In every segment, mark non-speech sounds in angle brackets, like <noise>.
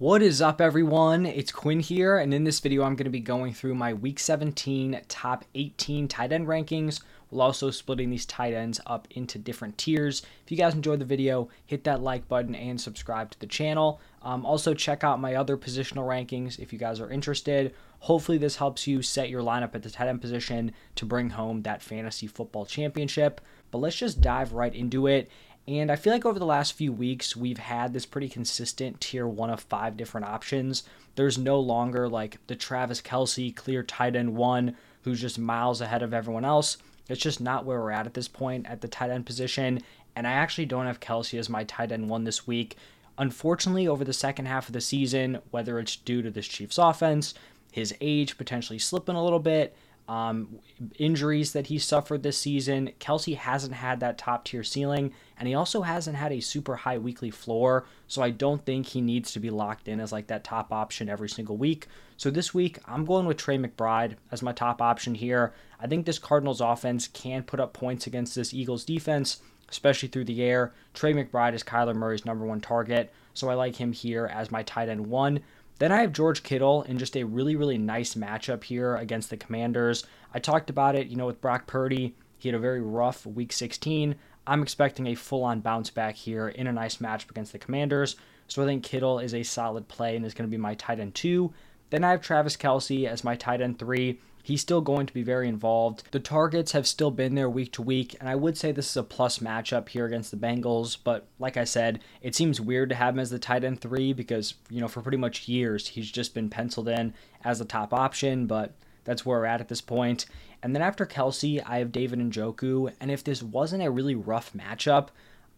What is up, everyone? It's Quinn here, and in this video, I'm going to be going through my Week 17 top 18 tight end rankings. We'll also splitting these tight ends up into different tiers. If you guys enjoyed the video, hit that like button and subscribe to the channel. Um, also, check out my other positional rankings if you guys are interested. Hopefully, this helps you set your lineup at the tight end position to bring home that fantasy football championship. But let's just dive right into it. And I feel like over the last few weeks, we've had this pretty consistent tier one of five different options. There's no longer like the Travis Kelce clear tight end one who's just miles ahead of everyone else. It's just not where we're at at this point at the tight end position. And I actually don't have Kelce as my tight end one this week. Unfortunately, over the second half of the season, whether it's due to this Chiefs offense, his age potentially slipping a little bit, um, injuries that he suffered this season. Kelce hasn't had that top tier ceiling, and he also hasn't had a super high weekly floor. So I don't think he needs to be locked in as like that top option every single week. So this week, I'm going with Trey McBride as my top option here. I think this Cardinals offense can put up points against this Eagles defense, especially through the air. Trey McBride is Kyler Murray's number one target, so I like him here as my tight end one. Then I have George Kittle in just a really, really nice matchup here against the Commanders. I talked about it, you know, with Brock Purdy. He had a very rough week 16. I'm expecting a full on bounce back here in a nice matchup against the Commanders. So I think Kittle is a solid play and is going to be my tight end two. Then I have Travis Kelce as my tight end three. He's still going to be very involved. The targets have still been there week to week, and I would say this is a plus matchup here against the Bengals. But like I said, it seems weird to have him as the tight end three because, you know, for pretty much years, he's just been penciled in as the top option, but that's where we're at at this point. And then after Kelce, I have David and Njoku, and if this wasn't a really rough matchup,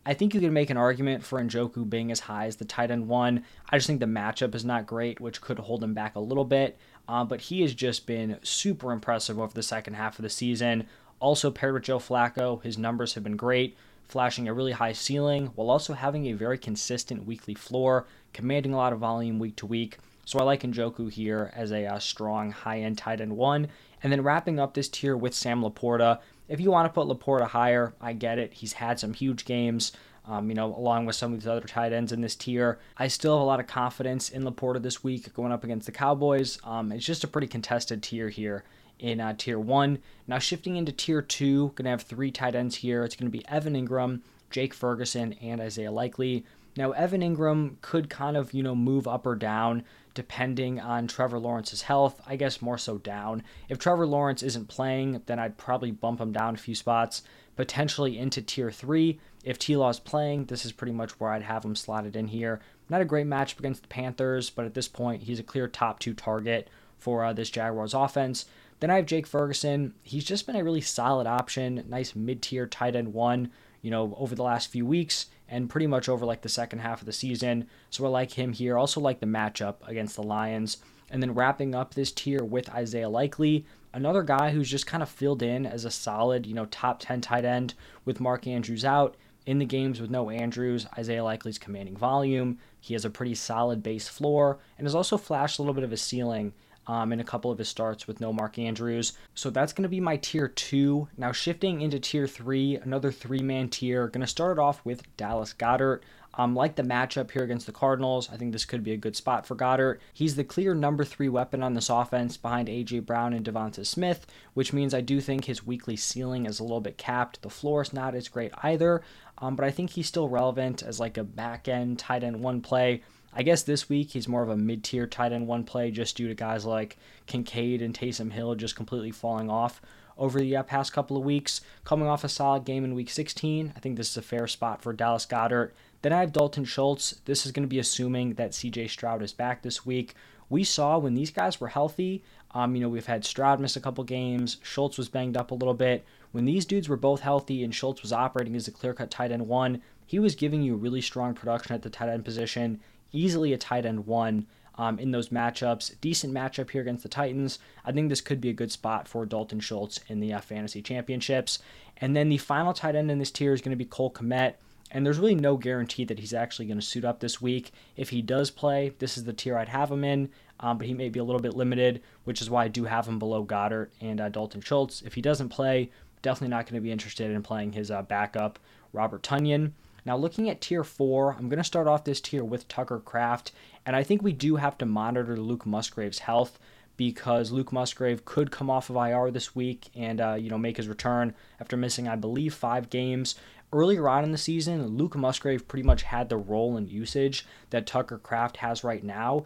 I think you could make an argument for Njoku being as high as the tight end one. I just think the matchup is not great, which could hold him back a little bit. Uh, but he has just been super impressive over the second half of the season. Also paired with Joe Flacco, his numbers have been great, flashing a really high ceiling while also having a very consistent weekly floor, commanding a lot of volume week to week. So I like Njoku here as a uh, strong high end tight end one. And then wrapping up this tier with Sam LaPorta. If you want to put LaPorta higher, I get it. He's had some huge games. Um, you know, along with some of these other tight ends in this tier. I still have a lot of confidence in LaPorta this week going up against the Cowboys. Um, it's just a pretty contested tier here in uh, tier one. Now shifting into tier two, gonna have three tight ends here. It's gonna be Evan Engram, Jake Ferguson, and Isaiah Likely. Now Evan Engram could kind of you know move up or down depending on Trevor Lawrence's health. I guess more so down. If Trevor Lawrence isn't playing, then I'd probably bump him down a few spots, potentially into tier three. If T Law is playing, this is pretty much where I'd have him slotted in here. Not a great matchup against the Panthers, but at this point, he's a clear top two target for uh, this Jaguars offense. Then I have Jake Ferguson. He's just been a really solid option, nice mid tier tight end one, you know, over the last few weeks and pretty much over like the second half of the season. So I like him here. Also like the matchup against the Lions. And then wrapping up this tier with Isaiah Likely, another guy who's just kind of filled in as a solid, you know, top 10 tight end with Mark Andrews out. In the games with no Andrews, Isaiah Likely's commanding volume. He has a pretty solid base floor and has also flashed a little bit of a ceiling um, in a couple of his starts with no Mark Andrews. So that's going to be my tier two. Now, shifting into tier three, another three man tier. Going to start it off with Dallas Goedert. Um, like the matchup here against the Cardinals, I think this could be a good spot for Goedert. He's the clear number three weapon on this offense behind A.J. Brown and DeVonta Smith, which means I do think his weekly ceiling is a little bit capped. The floor is not as great either, um, but I think he's still relevant as like a back end tight end one play. I guess this week he's more of a mid tier tight end one play just due to guys like Kincaid and Taysom Hill just completely falling off over the uh, past couple of weeks. Coming off a solid game in week 16, I think this is a fair spot for Dallas Goedert. Then I have Dalton Schultz. This is going to be assuming that CJ Stroud is back this week. We saw when these guys were healthy, um, you know, we've had Stroud miss a couple games, Schultz was banged up a little bit. When these dudes were both healthy and Schultz was operating as a clear cut tight end one, he was giving you really strong production at the tight end position easily a tight end one um, in those matchups. Decent matchup here against the Titans. I think this could be a good spot for Dalton Schultz in the uh, fantasy championships. And then the final tight end in this tier is going to be Cole Kmet. And there's really no guarantee that he's actually going to suit up this week. If he does play, this is the tier I'd have him in, um, but he may be a little bit limited, which is why I do have him below Goedert and uh, Dalton Schultz. If he doesn't play, definitely not going to be interested in playing his uh, backup, Robert Tonyan. Now, looking at tier four, I'm going to start off this tier with Tucker Kraft, and I think we do have to monitor Luke Musgrave's health because Luke Musgrave could come off of IR this week and uh, you know make his return after missing, I believe, five games. Earlier on in the season, Luke Musgrave pretty much had the role and usage that Tucker Kraft has right now.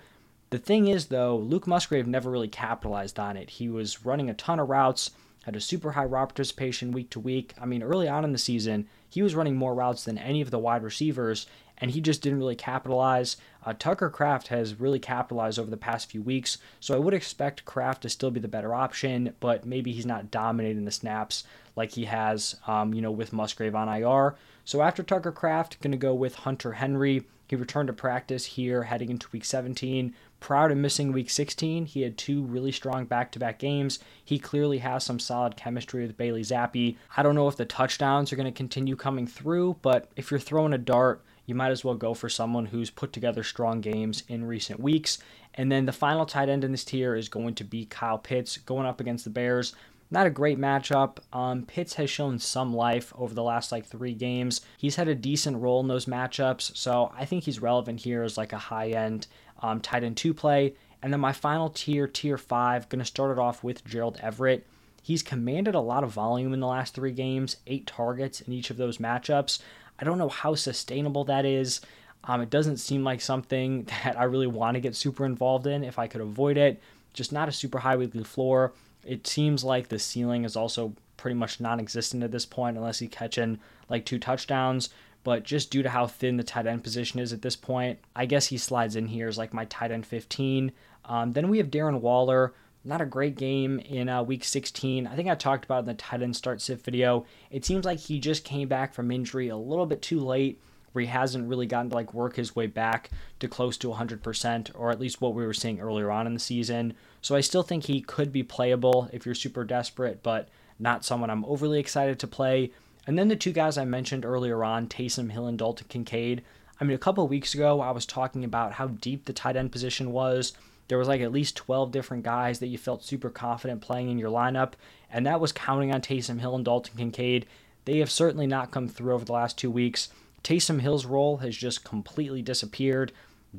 The thing is, though, Luke Musgrave never really capitalized on it. He was running a ton of routes, had a super high route participation week to week. I mean, early on in the season, he was running more routes than any of the wide receivers, and he just didn't really capitalize. Uh, Tucker Kraft has really capitalized over the past few weeks, so I would expect Kraft to still be the better option, but maybe he's not dominating the snaps like he has, um, you know, with Musgrave on IR. So after Tucker Kraft, going to go with Hunter Henry. He returned to practice here heading into week 17. Proud of missing week 16. He had two really strong back to back games. He clearly has some solid chemistry with Bailey Zappe. I don't know if the touchdowns are going to continue coming through, but if you're throwing a dart, you might as well go for someone who's put together strong games in recent weeks. And then the final tight end in this tier is going to be Kyle Pitts going up against the Bears. Not a great matchup. Um, Pitts has shown some life over the last like three games. He's had a decent role in those matchups, so I think he's relevant here as like a high end um, tight end two play. And then my final tier, tier five, to start it off with Gerald Everett. He's commanded a lot of volume in the last three games, eight targets in each of those matchups. I don't know how sustainable that is. Um, it doesn't seem like something <laughs> that I really want to get super involved in if I could avoid it. Just not a super high weekly floor. It seems like the ceiling is also pretty much non existent at this point unless he's catching like two touchdowns. But just due to how thin the tight end position is at this point, I guess he slides in here as like my tight end 15. Um, then we have Darren Waller not a great game in uh, week 16. I think I talked about in the tight end start sit video. It seems like he just came back from injury a little bit too late, where he hasn't really gotten to like work his way back to close to 100%, or at least what we were seeing earlier on in the season. So I still think he could be playable if you're super desperate, but not someone I'm overly excited to play. And then the two guys I mentioned earlier on, Taysom Hill and Dalton Kincaid. I mean, a couple weeks ago, I was talking about how deep the tight end position was there was like at least 12 different guys that you felt super confident playing in your lineup, and that was counting on Taysom Hill and Dalton Kincaid. They have certainly not come through over the last two weeks. Taysom Hill's role has just completely disappeared.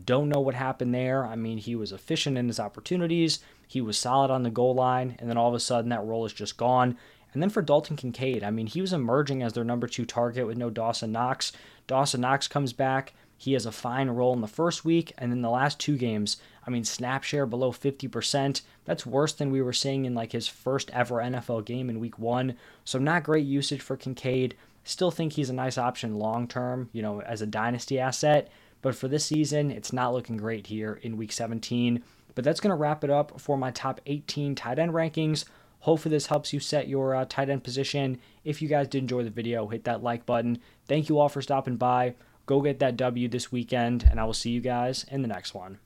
Don't know what happened there. I mean, he was efficient in his opportunities, he was solid on the goal line, and then all of a sudden that role is just gone. And then for Dalton Kincaid, I mean, he was emerging as their number two target with no Dawson Knox. Dawson Knox comes back. He has a fine role in the first week, and then the last two games, I mean, snap share below 50%. That's worse than we were seeing in like his first ever NFL game in week one. So, not great usage for Kincaid. Still think he's a nice option long term, you know, as a dynasty asset. But for this season, it's not looking great here in week 17. But that's going to wrap it up for my top 18 tight end rankings. Hopefully, this helps you set your uh, tight end position. If you guys did enjoy the video, hit that like button. Thank you all for stopping by. Go get that W this weekend, and I will see you guys in the next one.